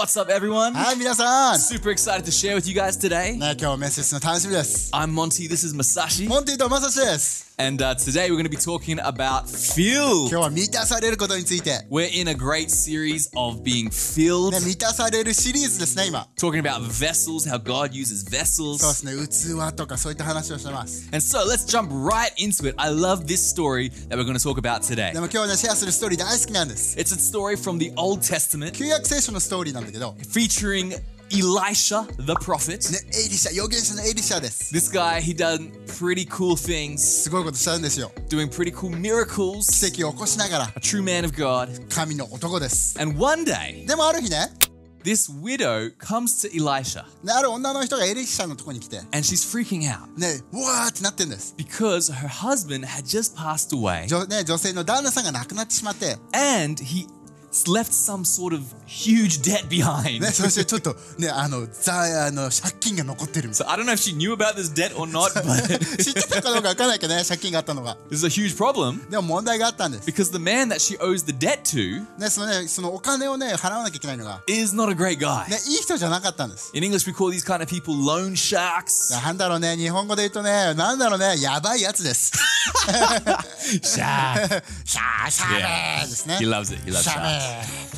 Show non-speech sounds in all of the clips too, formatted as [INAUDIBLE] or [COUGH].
What's up, everyone? はい、皆さん。 Super excited to share with you guys today. ね、今日メッセージの楽しみです。 I'm Monty, this is Masashi, モンティとマサシです。 and uh, today we're going to be talking about filled. 今日は満たされることについて。 We're in a great series of being filled, ね、満たされるシリーズですね、今。 talking about vessels, how God uses そうで vessels. すね、器とかそういった話をしてます。 And so let's jump right into it. I love this story that we're going to talk about today. でも今日ね、シェアするストーリー大好きなんです。 It's a story from the Old Testament 旧約聖書のストーリーなんだけど、 featuring Elisha, the prophet. ね、エリシャ、預言者のエリシャです。 This guy, he done pretty cool things, すごいことしたんですよ。 doing pretty cool miracles, 奇跡を起こしながら、 a true man of God. 神の男です。 And one day, でもある日ね、 this widow comes to Elisha ねある女の人がエリシャのとこに来て、 and she's freaking out ね、うわーってなってんです。 because her husband had just passed away 女,、ね、女性の旦那さんが亡くなってしまって、 and he left some sort of huge debt behind. ね、そしてちょっとね、あの、ざあの借金が残ってるみたい So I don't know if she knew about this debt or not, but 知ってたかどうかわからないけどね、借金があったのが。this is a huge problem でも問題があったんです。because the man that she owes the debt to ね、そのね、そのお金をね、払わなきゃいけないのが、is not a great guy. ね、いい人じゃなかったんです。In English, we call these kind of people loan sharks. なんだろうね、日本語で言うとね、なんだろうね、やばいやつです。シャー、シャーベーですね He。loves it. He loves sharks. [LAUGHS] ー。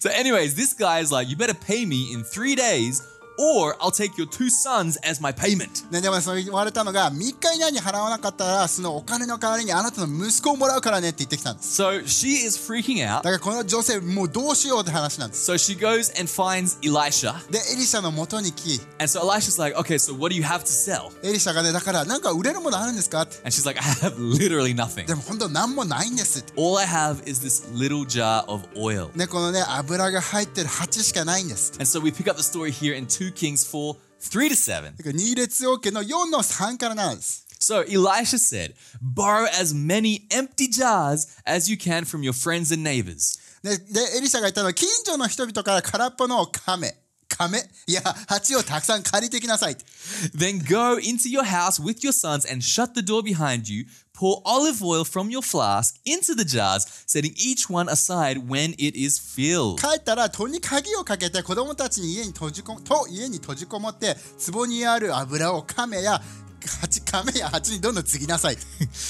So, anyways, this guy is like, you better pay me in three days, or I'll take your two sons as my payment. ね、でもね、それ言われたのが、3日以内に払わなかったら、そのお金の代わりにあなたの息子をもらうからねって言ってきたんです。 So she is freaking out. だからこの女性、もうどうしようって話なんです。 So she goes and finds Elisha. で、エリシャの元に来、 And so Elisha's like, okay, so what do you have to sell? エリシャがね、だから、なんか売れるものあるんですかって。 And she's like, I have literally nothing. でも本当何もないんですって。 All I have is this little jar of oil. ね、このね、油が入ってる鉢しかないんです。 And so we pick up the story here in 2 Kings 4 3 to 7. だから2列王家の4の3からなんです。 So Elisha said, Borrow as many empty jars as you can from your friends and neighbors. で、でエリシャが言ったのは、近所の人々から空っぽの亀、 亀、いや、鉢をたくさん借りてきなさいって。 Then go into your house with your sons and shut the door behind you. Pour olive oil from your flask into the jars, setting each one aside when it is filled. 帰ったら戸に鍵をかけて子供たちに家に閉じこと家に閉じこもって壺にある油を亀や鉢亀や鉢にどんどん継ぎなさい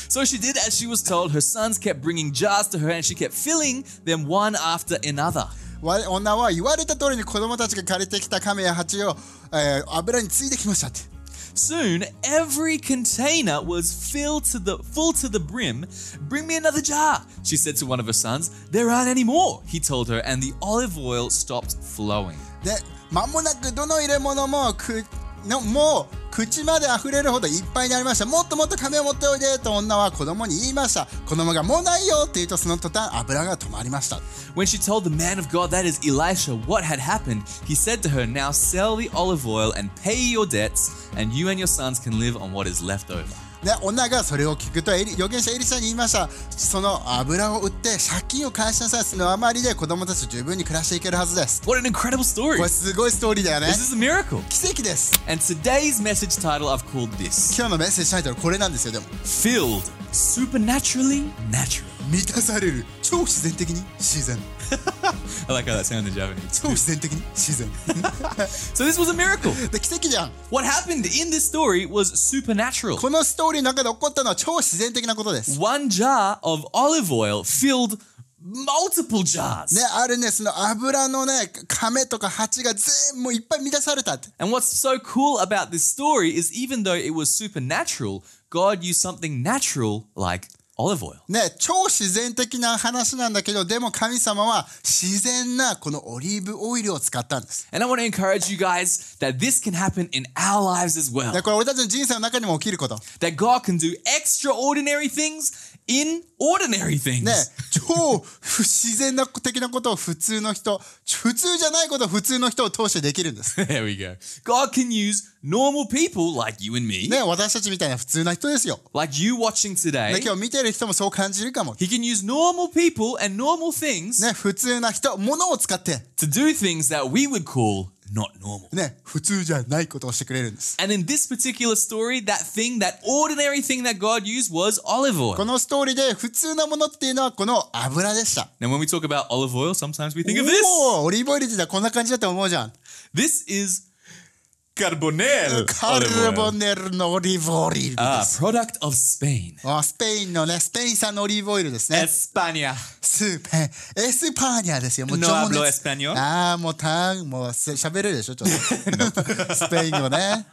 So [LAUGHS] she did as she was told. Her sons kept bringing jars to her and she kept filling them one after another. わ女は言われた通りに子供たちが借りてきた亀や鉢を、えー油に継いできましたって Soon, every container was filled to the full to the brim. Bring me another jar, she said to one of her sons. There aren't any more, he told her, and the olive oil stopped flowing. で間もなくどの入れ物もくのもう 口まで溢れるほどいっぱいになりましたもっともっと亀を持っておいでと女は子供に言いました子供がもうないよって言うとその途端油が止まりました When she told the man of God, that is Elisha, what had happened, he said to her, Now sell the olive oil and pay your debts, and you and your sons can live on what is left over. で女がそれを聞くとエリ預言者エリシャに言いましたその油を売って借金を返しなさいその余りで子供たちと十分に暮らしていけるはずです What an incredible story! これすごいストーリーだよね This is a miracle. 奇跡です And today's message title I've called this 今日のメッセージタイトルこれなんですよでも Filled Supernaturally Natural. 満たされる超自然的に自然 I like how that sounds in Japanese. [LAUGHS] 超自然的に自然 [LAUGHS] So this was a miracle. [LAUGHS] で奇跡じゃん What happened in this story was supernatural. このストーリーの中で起こったのは超自然的なことです One jar of olive oil filled multiple jars. ね、あるね、その油のね、亀とか鉢が全部いっぱい満たされたって。 And what's so cool about this story is even though it was supernatural, God used something natural like olive oil. ね、超自然的な話なんだけど、でも神様は自然なこのオリーブオイルを使ったんです。And I want to encourage you guys that this can happen in our lives as well. で、これ俺たちの人生の中にも起きること。That God can do extraordinary things in ordinary things. ね、超不自然な的なことを普通の人、普通じゃないことを普通の人を通してできるんです。There we go. God can use normal people like you and me, ね、私たちみたいな普通な人ですよ。like you watching ね、today. 今日見てる人もそう感じるかも。He can use normal people and normal things ね、普通な人、物を使って、to do things that we would call not normal. ね、普通じゃないことをしてくれるんです。And in this particular story, that thing, that ordinary thing that God used was olive こ oil. のストーリーで普通なものっていうのはこの油でした。Now, when we talk about olive oil, sometimes we think of this. おーオリーブオイルってこんな感じだと思うじゃん。This is carbonel カル.ボネルのオリーブオイルで Ah, す。product of Spain. あスペインのね、スペイン産のオリーブオイルですね。España. スーペン、エスパーニャですよ。もう No 情 hablo 熱 español? ああ、もうターン、もうす喋れるでしょ、ちょっと。スペイン語ね。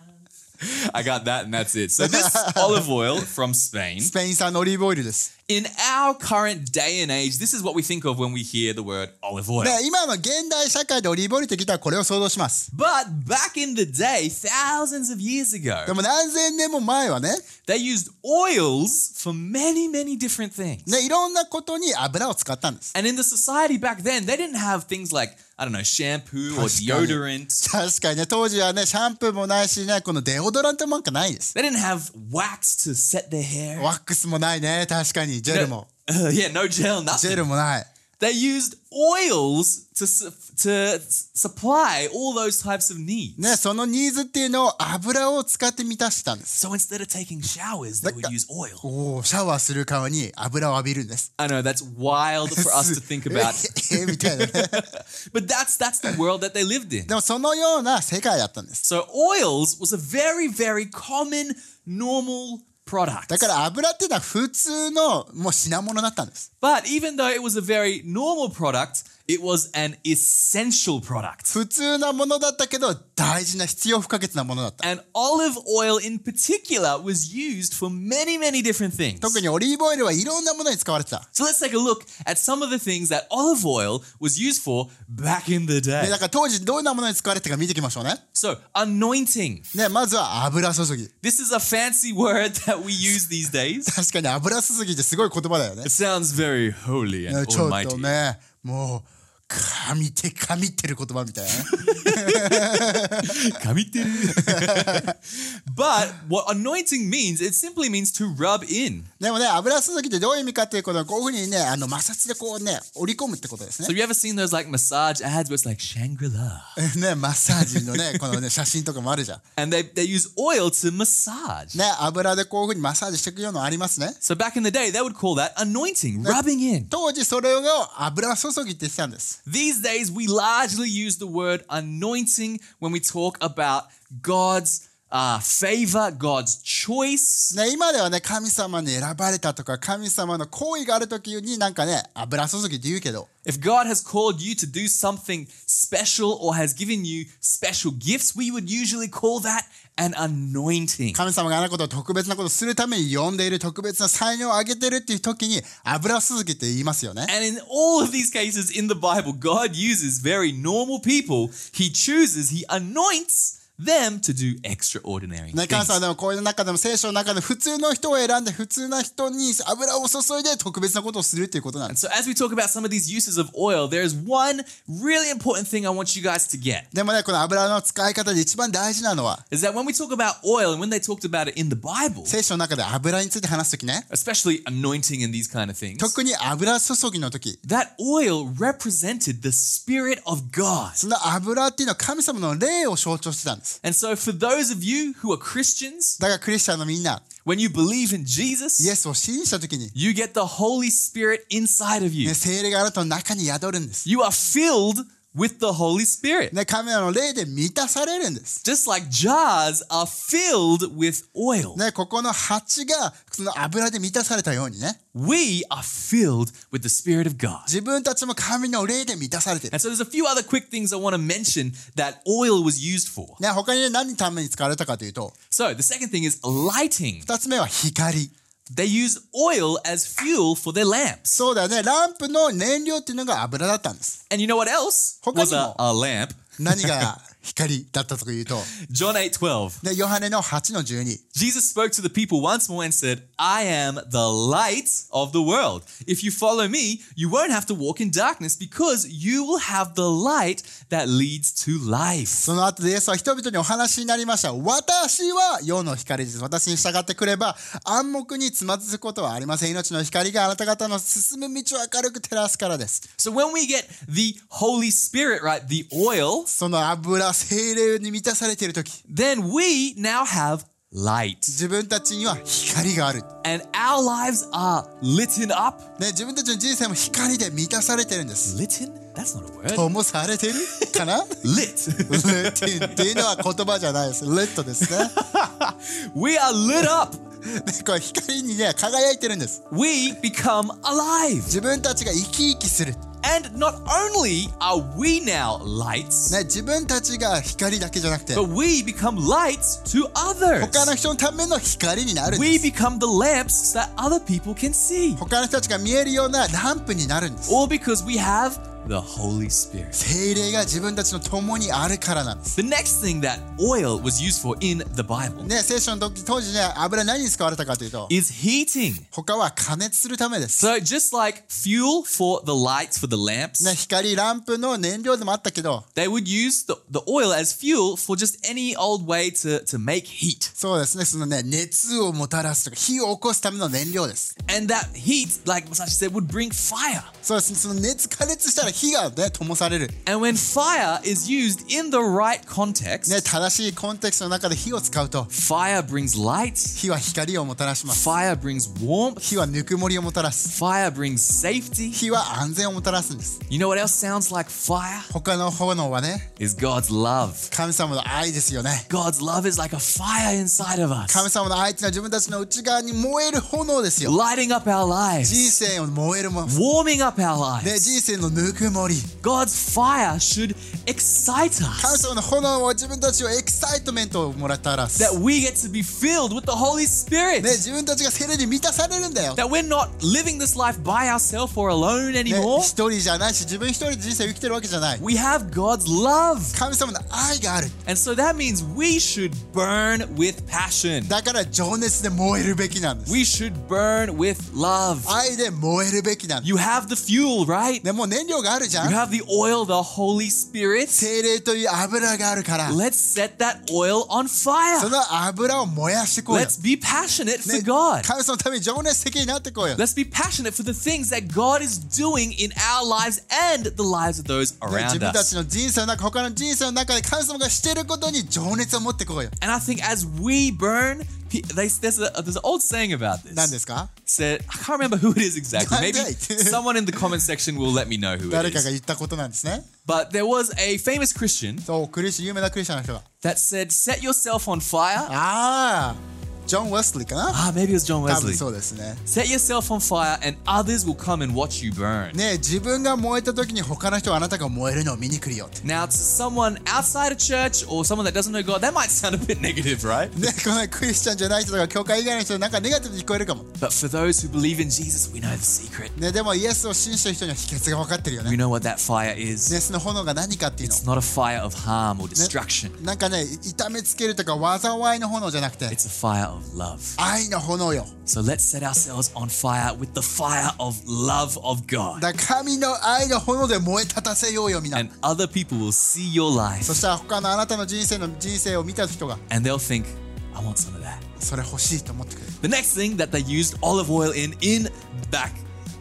I got that and that's it. So this olive oil from Spain, スペイン産のオリーブオイルです。in our current day and age, this is what we think of when we hear the word olive oil. で、今の現代社会でオリーブオイルって聞いたらこれを想像します。 But back in the day, thousands of years で ago, も何千年も前はね、 they used oils for many, many different things. ね、いろんなことに油を使ったんです。 And in the society back then, they didn't have things like, I don't know, shampoo or 確かに。 deodorant. 確かにね、当時はね、シャンプーもないしね、このデオドラントなんかないです。 They didn't have wax to set their hair. ワックスもないね、確かに。 ジェルも。 Uh, [LAUGHS] yeah, no gel, ジェ nothing. ルもない。 They used oils to su- to s- supply all those types of needs. ね、そのニーズっていうのを油を使って満たしたんです。 So instead of taking showers, they would Like- use oil. おお、シャワーする代わりに油を浴びるんです。 I know that's wild for us to think about, [LAUGHS] [LAUGHS] えみたいなね。 but that's that's the world that they lived in. でもそのような世界だったんです。 So oils was a very very common normal product. だから油っていうのは普通のもう品物だったんです。But even though it was a very normal product, it was an essential product. 普通なものだったけど大事な必要不可欠なものだった。 And olive oil in particular was used for many, many different things. 特にオリーブオイルはいろんなものに使われてた。 So let's take a look at some of the things that olive oil was used for back in the で day. だから当時どんなものに使われてたか見ていきましょうね。 So, anointing. ね、まずは油注ぎ。 This is a fancy word that we use these days. [LAUGHS] 確かに油注ぎってすごい言葉だよね It。sounds very holy ね and ちょっ almighty. とね、もう、 神って神ってる言葉みたいなね。but what anointing means, it simply means to rub in. でもね、油注ぎってどういう意味かっていうことは、こういうふうにね、あの摩擦でこうね、折り込むってことですね So。you ever seen those like massage ads where it's like Shangri-La? ね、マッサージのね、このね、写真とかもあるじゃん。And they, they use oil to massage. ね、油でこういうふうにマッサージしていくようなのありますね。So back in the day, they would call that anointing, rubbing in. 当時それを油注ぎって言ってたんです。These days, we largely use the word anointing when we talk about God's uh, favor, God's choice. ね、今ではね、神様に選ばれたとか、神様の行為があるときになんかね、油注ぎって言うけど、 If God has called you to do something special or has given you special gifts, we would usually call that an anointing. 神様があなたことを特別なことをするために呼んでいる特別な才能をあげてるっていう時に油注ぎって言いますよね。 And in all of these cases in the Bible, God uses very normal people. He chooses, He anoints them to do extraordinary ね、神 things. 様でもこういう中でも聖書の中で普通の人を選んで普通な人に油を注いで特別なことをするっていうことなんです。So, as we talk about some of these uses of oil, there's one really important thing I want you guys to get でもね、この油の使い方で一番大事なのは、is that when we talk about oil and when they talked about it in the Bible, 聖書の中で油について話すときね、especially anointing and these kind of things, 特に油注ぎの時、that oil represented the Spirit of God. その油っていうのは神様の霊を象徴してたんです。And so, for those of you who are Christians, だからクリスチャンのみんな、 when you believe in イエ Jesus, スを信じた時に、 you get the Holy Spirit inside of you. ね、聖霊があなたの中に宿るんです。 You are filled with the Holy Spirit. ね、神様の霊で満たされるんです。 Just like jars are filled with oil, ね、ここの鉢がその油で満たされたようにね、 we are filled with the Spirit of God. 自分たちも神の霊で満たされている。 And so there's a few other quick things I want to mention that oil was used for. ね、他にね何のために使われたかというと、 So the second thing is lighting. 二つ目は光。 They used oil as fuel for their lamps. そうだよね、ランプの燃料っていうのが油だったんです。 And you know what else was a, a lamp? [LAUGHS] 何が 光だったというと、 John 8:12. でヨハネの8の12。 Jesus spoke to the people once more and said, I am the light of the world. If you follow me, you won't have to walk in darkness because you will have the light that leads to life. その後でイエスは人々にお話になりました。私は世の光です。私に従ってくれば暗黙につまずくことはありません。命の光があなた方の進む道を明るく照らすからです。 So when we get the Holy Spirit, right, the oil, その油 精霊に満たされている時 then we now have light. 自分たちには光がある、And our lives are lit up. ね、自分たちの人生も光で満たされてるんです Lit? That's not a word. 灯されてるかな Lit. レッティンっていうのは言葉じゃないです。レッドですね。we are lit up. ねこれ光にね、輝いてるんです。We become alive. 自分たちが生き生きする。And not only are we now lights, ね、自分たちが光だけじゃなくて、but we become lights to others. 他の人のための光になるん We です。become the lamps that other people can see. 他の人たちが見えるようなランプになるんです。All because we have the Holy Spirit. 精霊が自分たちの共にあるからなんです。 The next thing that oil was used for in the Bible ね、聖書の時当時ね、油何に使われたかというと、 is heating. 他は加熱するためです。 So just like fuel for the lights for the lamps, ね、光、ランプの燃料でもあったけど、 they would use the, the oil as fuel for just any old way to, to make heat. そうですね、そのね、熱をもたらすとか、火を起こすための燃料です。 And that heat, like Masashi said, would bring fire. そうですね、その熱、加熱したら 火がね、灯される。And when fire is used in the right context, ね、正しいコンテクストの中で火を使うと、fire brings light, 火は光をもたらします。fire brings warmth, 火はぬくもりをもたらす。fire brings safety. 火は安全をもたらすんです。You know what else sounds like fire? 他の炎はね、Is God's love. 神様の愛ですよね。God's love is like a fire inside of us, 神様の愛っていうのは自分たちの内側に燃える炎ですよ。lighting up our lives, 人生を燃えるもの。warming up our ね、lives. 人生のぬく もり。 God's fire should excite 神 us. 様の炎は自分たちをエキサイトメントをもらったらす。 That we get to be filled with the Holy Spirit. ね、自分たちが精霊に満たされるんだよ。 That we're not living this life by ourselves or alone ね、 anymore. 一人じゃないし、自分一人で人生を生きてるわけじゃない。 We have God's love. 神様の愛がある。 And so that means we should burn with passion. だから情熱で燃えるべきなんです。 We should burn with love. 愛で燃えるべきなんです。 You have the fuel, right? ね、もう燃料があ るじゃ You ん。 have the oil, the Holy Spirit. 精霊という油があるから、 Let's set that oil on そ fire. の油を燃やしてこうよ。 Let's be passionate for ね God. 神様のために情熱的になってこうよ。ね Let's be passionate for the things that God is doing in our lives and the lives of those 自 around 分た us. ちの人生の中、他の人生の中で神様がしていることに情熱を持ってこうよ。 And I think as we burn, pe- they, there's, a, there's an old saying about 何 this. ですか Said I can't remember who it is exactly. Maybe Right. [LAUGHS] someone in the comment section will let me know who 誰 it かが is. 言ったことなんですね。 But there was a famous Christian そう、クリス、有名なクリスチャンの人が。 that said, "Set yourself on fire." ああ、 ジョン・ウェスリーかな Ah, maybe it was John 多分 Wesley. そうですね。Set yourself on fire, and others will come and watch you burn. ねえ自分が燃えた時に他の人はあなたが燃えるのを見に来るよって。Now, to someone outside of church or someone that doesn't know God, that might sound a bit negative, right? ねこのクリスチャンじゃない人とか教会以外の人はなんかネガティブに聞こえるかも。But for those who believe in Jesus, we know the secret. ねでもイエスを信じてる人には秘訣が分かってるよ We ね。know what that fire is. ねその炎が何かっていうの。It's not a fire of harm or destruction. なんかね、痛めつけるとか災いの炎じゃなくて、It's a fire of love. 愛の炎よ。 So let's set ourselves on fire with the fire of love of God. だから神の愛の炎で燃え立たせようよ、みんな。 And other people will see your そ life したら他のあなたの人生の人生を見た人が、 and they'll think, I want some of that. それ欲しいと思ってくれる。 The next thing that they used olive oil in, in back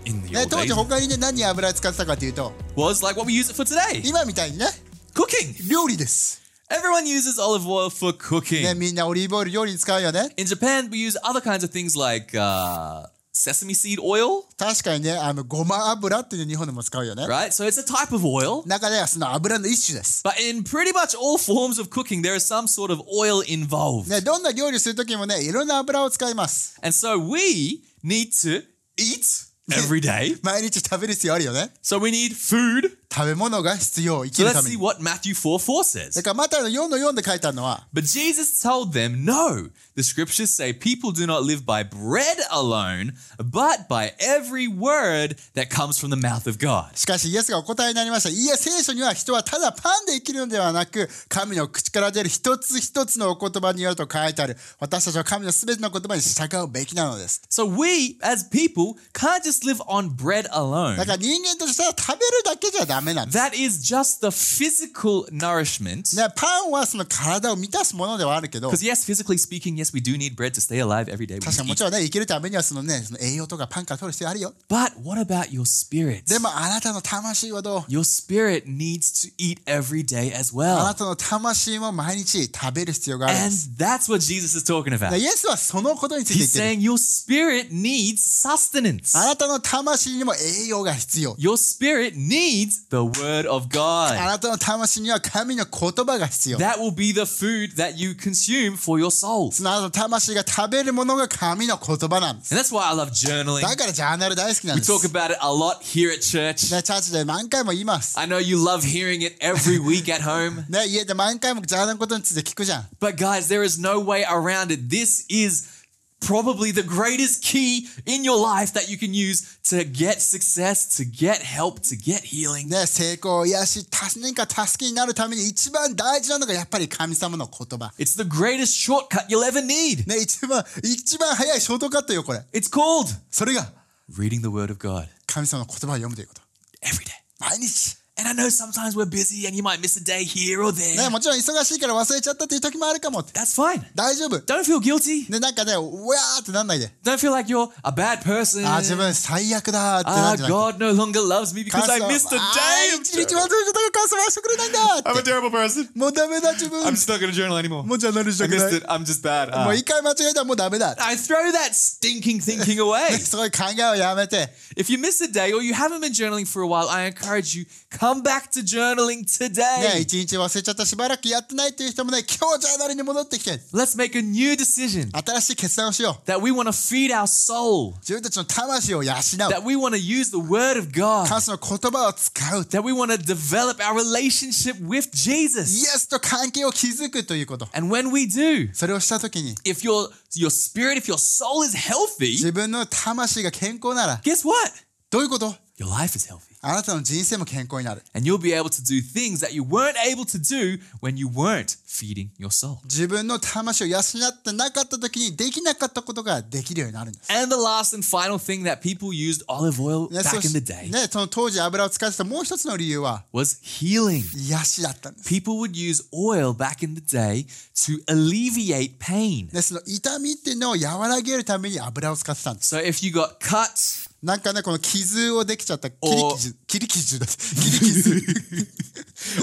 in the ね、 old 当時 days 他にね、何に油使ってたかというと、 was like what we use it for today 今みたいにね、 cooking. 料理です。 Everyone uses olive oil for ね、 cooking. みんなオリーブオイル料理に使うよね。 In Japan, we use other kinds of things like uh, sesame seed oil, 確かにね、あの、ごま油っていうの日本でも使うよね。 right? So it's a type of oil. 中ではその油の一種です。 But in pretty much all forms of cooking, there is some sort of oil involved. ね、どんな料理するときもね、いろんな油を使います。 And so we need to eat every day. [LAUGHS] 毎日食べる必要あるよね。 So we need food. 食べ物が必要、生き So るた let's め see に。what Matthew 4 4だ says. からマタイの4の4で書いてあるのは、But Jesus told them, No, the scriptures say people do not live by bread alone, but by every word that comes from the mouth of God. しかしイエスがお答えになりました。いや、聖書には人はただパンで生きるのではなく、神の口から出る一つ一つのお言葉によると書いてある。私たちは神のすべての言葉に従うべきなのです。So we, as people, can't just live on bread alone. だから人間としては食べるだけじゃダメなんです。 That is just the physical nourishment. ね、パンはその体を満たすものではあるけど、 Because, yes, physically speaking, yes, we do need bread to stay alive every day. We 確か need にも to ちろんね、生きるためにはそのね、その栄養とかパンから取る必要あるよ。 eat. But what about your spirit? でもあなたの魂はどう Your spirit needs to eat every day as あな well. たの魂も毎日食べる必要があるんで And す。 that's what Jesus is talking で about. イエスはそのことについて言 He's ってる。 saying your spirit needs sustenance. あなたの魂にも栄養が必要。 Your spirit needs the word of あ God. なたの魂には神の言葉が必要。 That will be the food that you consume for your soul. そのあなたの魂が食べるものが神の言葉なんです。 And that's why I love journaling. だからジャーナル大好きなん We です。 talk about it a lot here at church. ね、チャーチで何回も言います。 I know you love hearing it every week at home. ね、家で何回もジャーナルのことについて聞くじゃん。 But guys, there is no way around it. This is probably the greatest key in your life that you can use to get success, to get help, to get healing. ね、成功、癒し、助何か助けになるために一番大事なのがやっぱり神様の言葉。 It's the greatest shortcut you'll ever need. ね、一番、一番早いショートカットよ、これ。 It's called それが reading the word of God 神様の言葉を読むということ。 every day. 毎日。 And I know sometimes we're busy and you might miss a day here or ね、 there. もちろん忙しいから忘れちゃったっていう時もあるかもって。 That's fine. 大丈夫。 Don't feel guilty. ね、なんかね、うわーってなんないで。 Don't feel like you're a bad person. あー、自分最悪だーってな Ah, んじゃなくて。 God no longer loves me because I missed a あ day. ー一日忘れちゃったから感想はしてくれないんだー I'm って a terrible person. もうダメだ自分 I'm just not going to journal anymore. もうジャーナルした I くない missed it. I'm just bad. も Ah. う一回間違えたらもうダメだ I throw that stinking thinking away. [LAUGHS] そういう考えをやめて if you miss a day or you haven't been journaling for a while, I encourage you come back to journaling ね today. 一日忘れちゃったしばらくやってないっていう人もね今日ジャーナルに戻ってきて Let's make a new decision 新しい決断をしよう that we want to feed our soul, 自分たちの魂を養う that we want to use the word of God, 神様の言葉を使う that we want to develop our relationship with イ Jesus. エスと関係を築くということ And when we do, それをした時に if your your spirit, if your soul is healthy, 自分の魂が健康なら guess what? どういうこと Your life is healthy. あなたの人生も健康になる And you'll be able to do things that you weren't able to do when you weren't feeding your soul. 自分の魂を養ってなかった時にできなかったことができるようになるんです And the last and final thing that people used olive oil ねそ back in し the day ね、その当時油を使ってたもう一つの理由は was healing. 癒しだったんです。 People would use oil back in the day to alleviate pain. でその痛みっていうのを和らげるために油を使ってたんです。 So if you got cut なんかね、この傷をできちゃった切りお傷、切り傷だ。切り傷。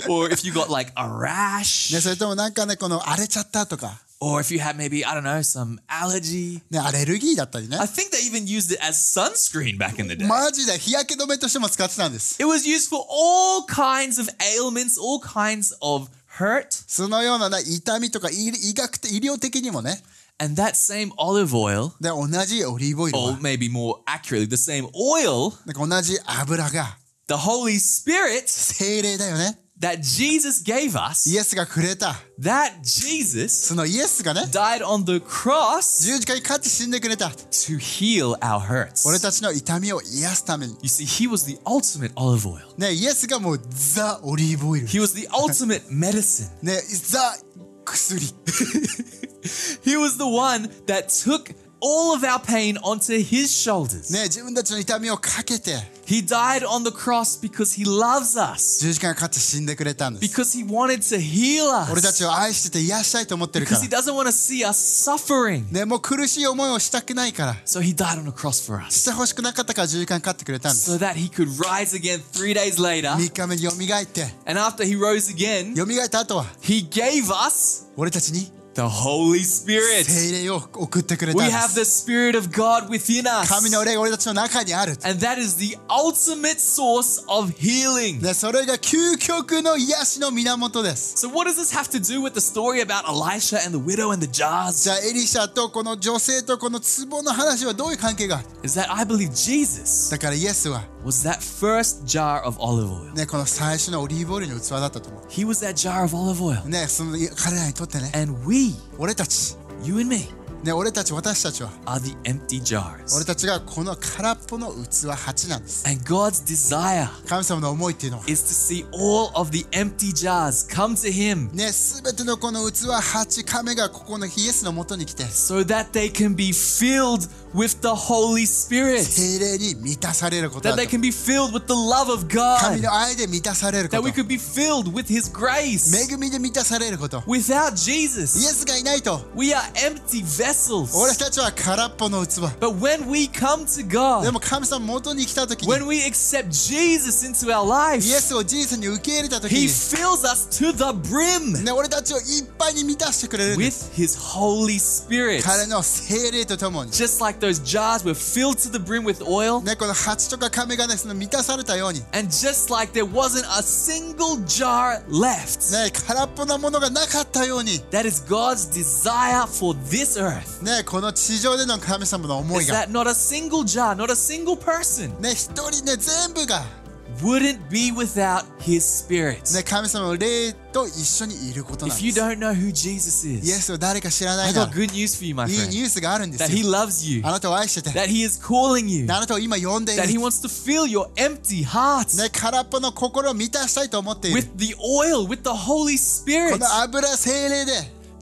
or if you got like a rash ね、それともなんかね、この荒れちゃったとか、or if you had maybe I don't know some allergy. ね、アレルギーだったりね I。think they even used it as sunscreen back in the day. マジで日焼け止めとしても使ってたんです。It was used for all kinds of ailments, all kinds of hurt. そのような、ね、痛みとか医医学的医療的にもね、And that same olive oil, で同じオリーブオイル or は、 maybe more accurately, the same oil, なんか同じ油が the Holy Spirit 精霊だよね。 that Jesus gave us, イエスがくれた。 that Jesus そのイエスがね、 died on the cross 十字架に勝って死んでくれた。 to heal our hurts. 俺たちの痛みを癒すために。 You see, he was the ultimate olive oil. ね、イエスがもうザ・オリーブオイル。 He was the ultimate medicine. ね、ザ・薬。 [LAUGHS] He was the one that took all of our pain onto his shoulders. ね、自分たちの痛みをかけて、 He died on the cross because he loves us, 十字架に勝って死んでくれたんです。 because he wanted to heal 俺た us, ちを愛してて癒したいと思ってるか because ら he。doesn't want to see us suffering. ね、もう苦しい思いをしたくないから。 So he died on the cross for し us, てほしくなかったから十字架に勝ってくれたんです。 so that he could rise again three days later. 3日目に蘇って、 And after he rose again, 蘇った後は、 he gave us 俺たちに the Holy Spirit. 精霊を送ってくれた We んで have す。 the Spirit of God within 神 us. の霊が俺たちの中にある。 And that is the ultimate source of healing. ね、それが究極の癒しの源です。 So, what does this have to do with the story about Elisha and the widow and the jars? じゃあエリシャとこの女性とこの壺の話はどういう関係がある Is that I believe Jesus だからイエスは、 was that first jar of olive oil. ね、この最初のオリーブオイルの器だったと思 He was that jar of olive oil. う。ね、その彼らにとってね、 And we, 俺たち、you and me, ね、俺たち、私たちは、are the empty jars. 俺たちがこの空っぽの器8なんです。And God's desire 神様の思いっていうのは、is to see all of the empty jars come to Him ね、すべてのこの器8亀がここのイエスのもとに来て、so that they can be filled with the Holy Spirit. That they can be filled with the love of God. That we could be filled with His grace. Without Jesus, we are empty vessels. But when we come to God, when we accept Jesus into our life, He fills us to the brim with His Holy Spirit. Just like those jars were filled to the brim with oil, ね、この蜂とか亀がねその満たされたように、ね、 and just like there wasn't a single jar left. 空っぽなものがなかったように、 That is God's desire for this earth. ね、この地上での神様の思い Is が、 that not a single jar, not a single person ね、一人ね全部が、 wouldn't be without His Spirit? ね、神様の霊と一緒にいることなん If で you す。 don't know who Jesus イエ is, スを誰か知らな I いなら got good news for you, my いい friend. ニュースがあるんです That よ He。loves you, あなたを愛してて、 that He is calling you, あなたを今呼んでい that る He。wants to fill your empty heart ね、空っぽの心を満たしたいと思っている。 with the oil, with the Holy こ Spirit の油精霊で、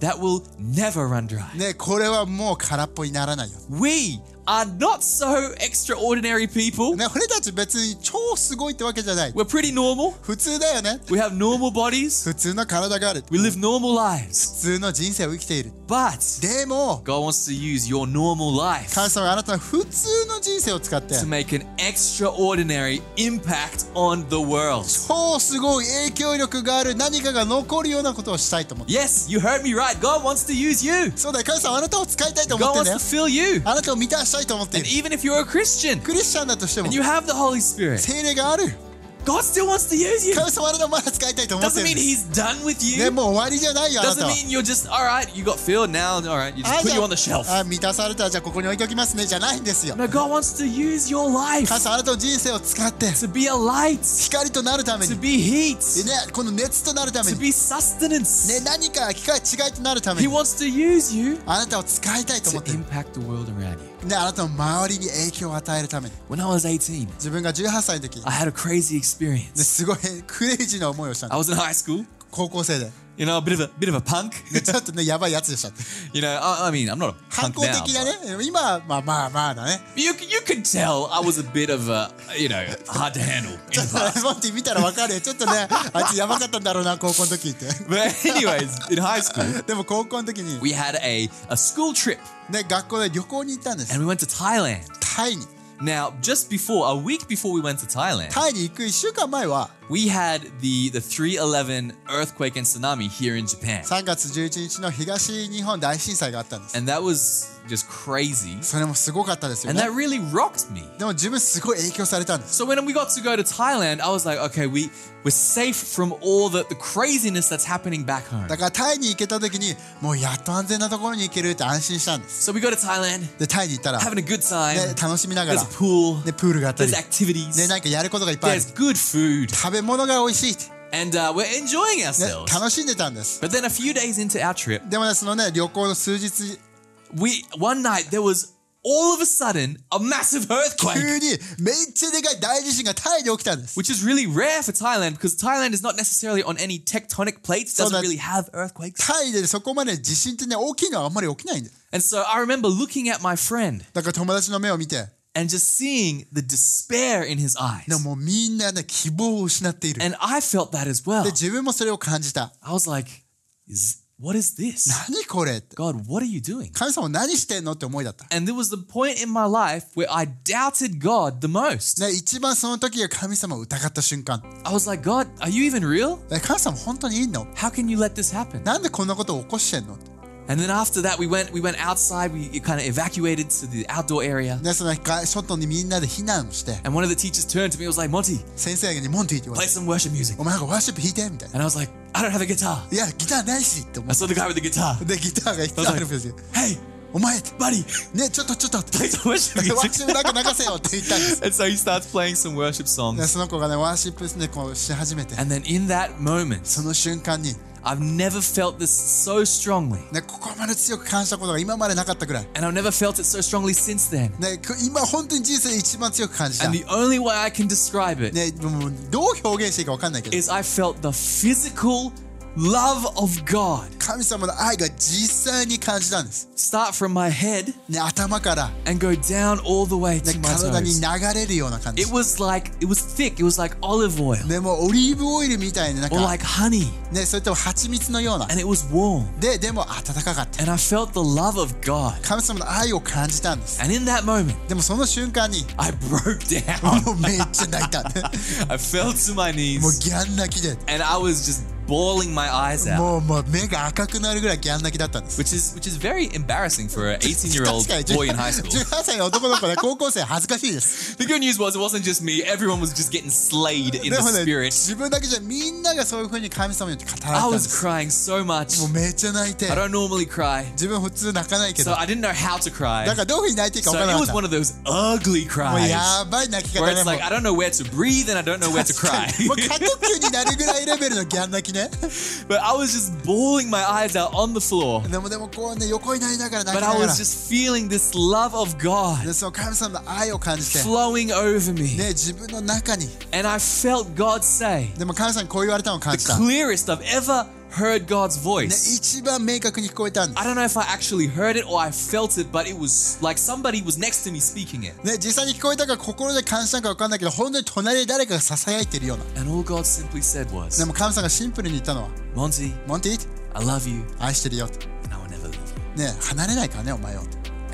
that will never run dry. ね、これはもう空っぽにならないよ。 We are not so extraordinary people. ね、俺たち別に超すごいってわけじゃない。 We're pretty normal. 普通だよね。 We have normal bodies. 普[LAUGHS] 通の体がある。 We live normal lives. 普通の人生を生きている。 But でも、God wants to use your normal life 神様があなたの普通の人生を使って、to make an extraordinary impact on the world. 超すごい影響力がある何かが残るようなことをしたいと思って。Yes, you heard me right. God wants to use you. そうだよ、神様あなたを使いたいと思っ God てんだ wants よ to。fill you. あなたを満たしたいと思ってい And る。even if you're a Christian クリスチャンだとしても and、you have the Holy Spirit, 精霊がある。God still wants to use you. 神様あなたをまだ使いたいと思って Doesn't い mean る。He's done with ね、you. もう終わりじゃないよ、あなた Doesn't は。mean you're just, all right, you got filled now, all right, you あ just じ put ゃ you on the shelf. ああ満たされたらじゃあここに置いておきますねじゃないんですよ No, God wants to use your life 神様あなたの人生を使って to be a light, 光となるために to be heat, ね、この熱となるため to に、be sustenance. ね、何か機械違いとなるため He に wants to use you あなたを使いたいと思 to ってる、impact the world around you. ね、あなたの周りに影響を与えるために When I was 18, 自分が18歳の時、ね、I had a crazy experience. すごいクレイジーな思いをした I の was in high school, 高校生で、you know, a bit of a bit of a punk. ね、ちょっとねやばいやつでした you know, I, I mean, I'm not a 反 punk 抗 now. 的なね今はまあまあまあだね You you could tell I was a bit of a, you know, hard to handle ちょ in っ the と past. モンティ見たらわかるよちょっとねあいつやばかったんだろうな高校の時って But anyways, in high school, でも高校の時に we had a a school trip ね学校で旅行に行ったんです and we went to Thailand. タイに Now, just before a week before we went to Thailand, タイに行く1週間前は we had the the 311 earthquake and tsunami here in Japan. 3月11日の東日本大震災があったんです And that was just crazy. それもすごかったですよ And ね that really rocked me. でも自分すごい影響されたんです So when we got to go to Thailand, I was like, okay, we we're safe from all the, the craziness that's happening back home. だからタイに行けた時にもうやっと安全なところに行けるって安心したんです So we go to Thailand, でタイに行ったら、ね、 having a good time. 楽しみなが There's ら a pool, でプールがあったり there's ね activities, なんかやることがいっぱいある there's good food, 食べ物が美味しいって、ね、 and uh, we're enjoying ourselves. 楽しんでたんです But then a few days into our trip, でもねそのね旅行の数日 we one night there was all of a sudden a massive earthquake. 急にめっちゃでかい大地震がタイで起きたんです [LAUGHS] Which is really rare for Thailand because Thailand is not necessarily on any tectonic plates, So doesn't that- really have earthquakes. タイでそこまで地震ってね大きいのはあんまり起きないんだよ And so I remember looking at my friend だから友達の目を見て and just seeing the despair in his eyes. でももうみんなね希望を失っている And I felt that as well. で自分もそれを感じた I was like, is, what is this? 何これって God, what are you doing? 神様何してんのって思いだった。And there was the point in my life where I doubted God the most. ね、一番その時が神様を疑った瞬間。I was like, God, are you even real? え神様本当にいいの How can you let this happen? なんでこんなことを起こしてんの And then after that, we went we went outside. We kind of evacuated to the outdoor area. ね、そのが外にみんなで避難して、 And one of the teachers turned to me and was like, Monty, 先生にモンティって言わ play れて、 some worship music. お前なんかワーシップ弾いてみたいな。 And I was like, I don't have a guitar. いや、ギターないしって思 I っ saw the guy with the guitar. [LAUGHS] て。で、ギターが一つあるんですよ。 Hey, お前、 buddy, ね、ちょっとちょっとって。 play some worship ワーシッ music. プなんか流せよって言ったんです。 and so he starts playing some worship ね、 songs. その子がね、ワーシップね、こうし始めて、 And then in that moment, その瞬間に、 I've never felt this so strongly. ね、ここまで強く感じたことが今までなかったぐらい。 And I've never felt it so strongly since then. ね、く今本当に人生で一番強く感じた。 And ね、 the only way I can describe it もうどう表現していいか分かんないけど、 is I felt the physical love of God 神様の愛が実際に感じたんです、 start from my head ね、頭から、ね、 and go down all the way to my 体に toes. 流れるような感じ It was like it was thick. It was like olive oil でもうオリーブオイルみたいななん or か、 like honey, ね、それとも蜂蜜のような and it was warm. ででも温かかった And I felt the love of God. 神様の愛を感じたんです And in that moment, でもその瞬間に I broke down. [LAUGHS] もうめっちゃ泣いた [LAUGHS] I fell to my もう knees ギャン泣きで [LAUGHS] and I was just bawling my eyes out. もうもう目が赤くなるぐらいギャン泣きだったんです Which is which is very embarrassing for an 18 year old 確かに boy in high school. 18歳の男の子で高校生恥ずかしいです The [LAUGHS] good news was it wasn't just me, everyone was just getting slayed in で the もね spirit. 自分だけじゃみんながそういう風に神様によって語られ I たんで was す crying so much. もうめっちゃ泣いて I don't normally cry, 自分普通泣かないけど so I didn't know how to cry. だからどういう風に泣いていいか So 分からな it か was った one of those ugly もう cries やばい泣き where 方で it's も like I don't know where to breathe and I don't know where to 確[LAUGHS] か cry. [LAUGHS] にもう過呼吸になるぐらいレベルのギャン泣 きね [LAUGHS] but I was just bawling my eyes out on the floor. でもでもこうね横になりながら泣 But き I ながら was just feeling this love of God でその神様の愛を感じて flowing over me. ね自分の中に And I felt God say, でも神様にこう言われたのを感 the じた、ね、 clearest I've ever heard God's voice. 一番明確に聞こえたんです I don't know if I actually heard it or I felt it, but it was like somebody was next to me speaking it. ね、実際に聞こえたか心で感じたか分かんないけど本当に隣で誰かが囁いてるような And all God simply said で was, も神様がシンプルに言ったのは Monty,「モンティ I love you 愛してるよ」and I will never leave you. ね離れないからねお前を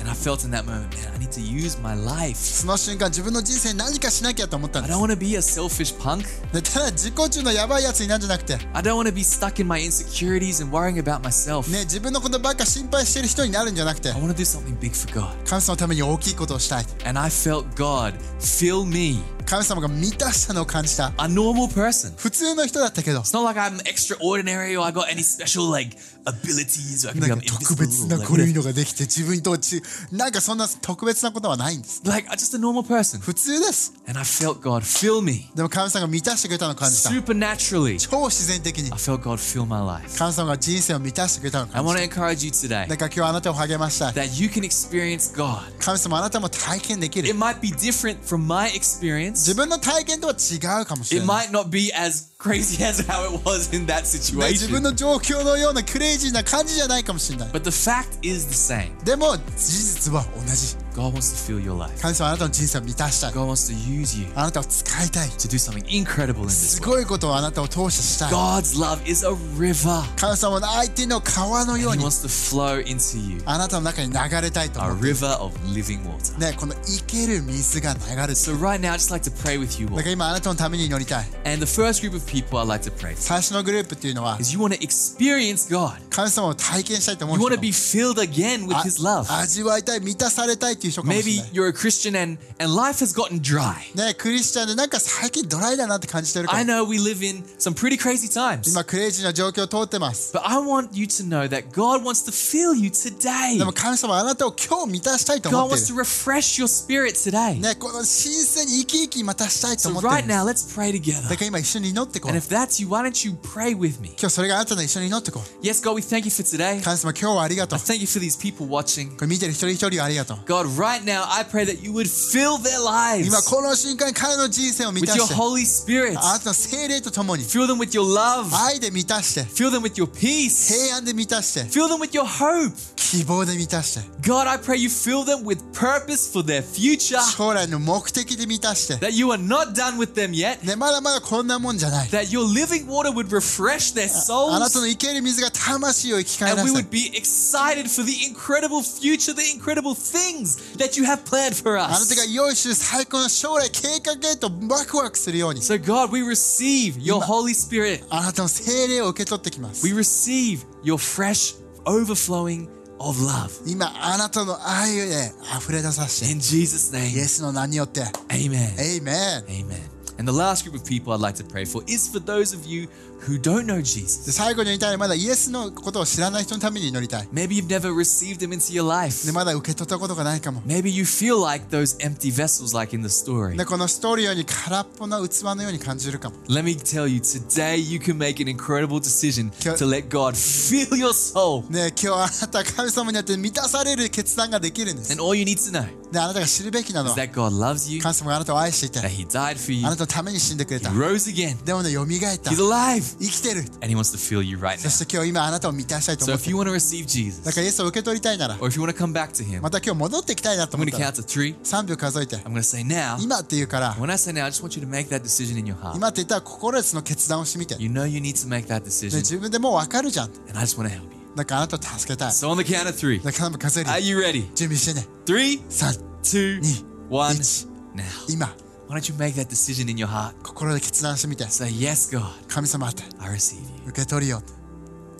And I felt in that moment, man, I need to use my life. その瞬間自分の人生に何かしなきゃと思ったん I です don't want to be a selfish punk. でただ自己中のやばいやつになんじゃなくて I don't want to be stuck in my insecurities and worrying about myself. ね自分のことばっか心配してる人になるんじゃなくて I want to do something big for God. 神様のために大きいことをしたい And I felt God fill me, 神様が満たしたのを感じた a normal person. 普通の人だったけど It's not like I'm extraordinary or I got any special like I なんか特別.なこういう.のができて自分とちなんかそんな特別なことはないんです like just a normal person. 普通です And I felt God fill me でも神様が満たしてくれたのを感じた supernaturally. 超自然的に I felt God fill my life. 神様が人生を満たしてくれたのを I 感じ want to encourage you today ただから今日あなたを励ましたい that you can experience God. 神様あなたも体験でき It る might be different from my experience. 自分の体験とは違うかもしれ It ない might not be as crazy as how it was in that ね自分 situation. の状況のようなクレイジーな感じじゃないかもしれない But the fact is the same. でも事実は同じ God wants to fill your life. 神様あなたの人生を満たしたい God wants to use you あなたを使いたい to do something incredible in す this world. ごいことをあなたを通してしたい God's love is a river. 神様の愛っていうのを川のよう And He に wants to flow into you. あなたの中に流れたいと A 思って river of living water. ねこの生ける水が流れて So right now, I'd just like to pray with you だ all. から今あなたのために祈りたい And the first group of people I'd like to pray for 最初のグループっていうのは is you want to experience God. 神様を体験したいと思う You 人 want to be filled again with あ His love. 味わいたい満たされたいって いう人かもしれ Maybe ない you're a Christian and, and life has gotten dry. ねクリスチャンでなんか最近ドライだなって感じてるか I ら know we live in some pretty crazy times. 今クレイジーな状況を通ってます But I want you to know that God wants to fill you today. でも神様はあなたを今日満たしたいと思 God ってい wants る to refresh your spirit today. ねこの新鮮に生き生き満たしたいと So 思ってる right んです now, let's pray だ together. から今一緒に祈ってこう And 今 if that's you, why don't you pray with me? 日それがあなたの一緒に祈ってこう Yes, God, we thank you for today. 神様今日はありがとう I thank you for these people watching. これ見てる一人一人ありがとう God, right now, I pray that you would fill their 今 lives この瞬間彼の人生を満 with た your して Holy Spirit. あなたの精霊とともに Fill them with your love. 愛で満たして Fill them with your peace. 平安で満たして Fill them with your hope. 希望で満たして God, I pray you fill them with purpose for their future. 将来の目的で満たして That you are not done with them yet. ねまだまだこんなもんじゃない That your living water would refresh their あなたの souls. 生ける水が魂を生き返 And ら we せ would be excited for the incredible future, the incredible things that you have planned for あなた us. が用意する最高の将来計画へとワクワクするように So, God, we receive your Holy Spirit. あなたの精霊を受け取ってきます We receive your fresh overflowing of love. 今あなたの愛で溢れ出させて In Jesus' イ name, エスの名によって amen. エイメン Amen. And the last group of people I'd like to pray for is for those of you who don't know で Jesus. 最後に言いたいのはまだイエスのことを知らない人のために祈りたい Maybe you've never received him into your life. でまだ受け取ったことがないかも Maybe you feel like those empty vessels, like in the story. でこのストーリーように空っぽな器のように感じるかも Let me tell you, today you can make an incredible decision Can- to let God fill your soul. ね今日あなたは神様によって満たされる決断ができるんです [LAUGHS] And all you need to know であなたが知るべきなの is は that God loves you, 神様があなたを愛していて that He died for you, あなたのために死んでくれ He た rose again, でもね蘇った生 He's alive, きてる and He wants to fill you right そ now. して今日今あなたを満たしたいと So 思っ if て you る want to receive だ Jesus, からイエスを受け取りたいなら or if you want to come back to Him, また今日戻ってきたいなと I'm 思 going っ to たら count to three. 3秒数えて I'm going to say now. 今って言うから When I say now, I just want you to make that decision in your heart. 今って言ったら心でその決断をしてみてで You know you need to make that decision, 自分でもう分かるじゃん and I just want to help you. だからあなたを助けたい So on the count of three, だから数える are you ready? 準備してね Three, 3 two, Ni. one. Ich. Now, 今 why don't you make that decision in your heart? 心で決断してみて Say yes, God. 神様って I receive you. 受け取るよ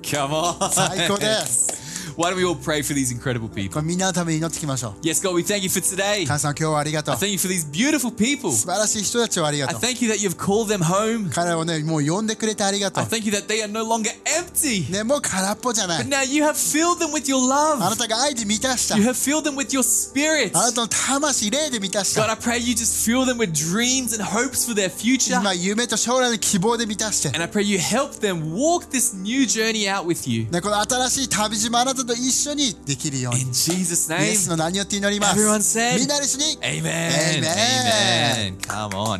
Come on. 最高です Why don't we all pray for these incredible こ people? れみんなのために祈っていきましょう Yes, God, we thank you for today. 神様今日はありがとう I thank you for these beautiful people. 素晴らしい人たちをありが I とう thank you that you've called them home. 彼らをねもう呼んでくれてありがと I う thank you that they are no longer empty. ねもう空っぽじゃない But now you have filled them with your あ love. なたが愛で満たした You have filled them with your spirit. あなたの魂霊で満たし God, た I pray you just fill them with dreams and hopes for their future. 今夢と将来の希望で満たして And I pray you help them walk this new journey out with you. ねこの新しい旅路もあなた と一緒にできるように In Jesus' イエス name. の名によって祈ります Everyone said- みんなで一緒に Amen. Amen. Amen. Come on.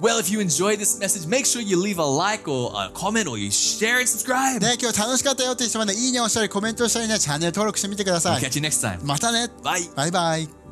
Well, if you enjoyed this message, make sure you leave a like or a comment or you share and subscribe. ね今日楽しかったよって人はねいいねをしたりコメントをしたりねチャンネル登録してみてください catch you next time. またね Bye. バイバイ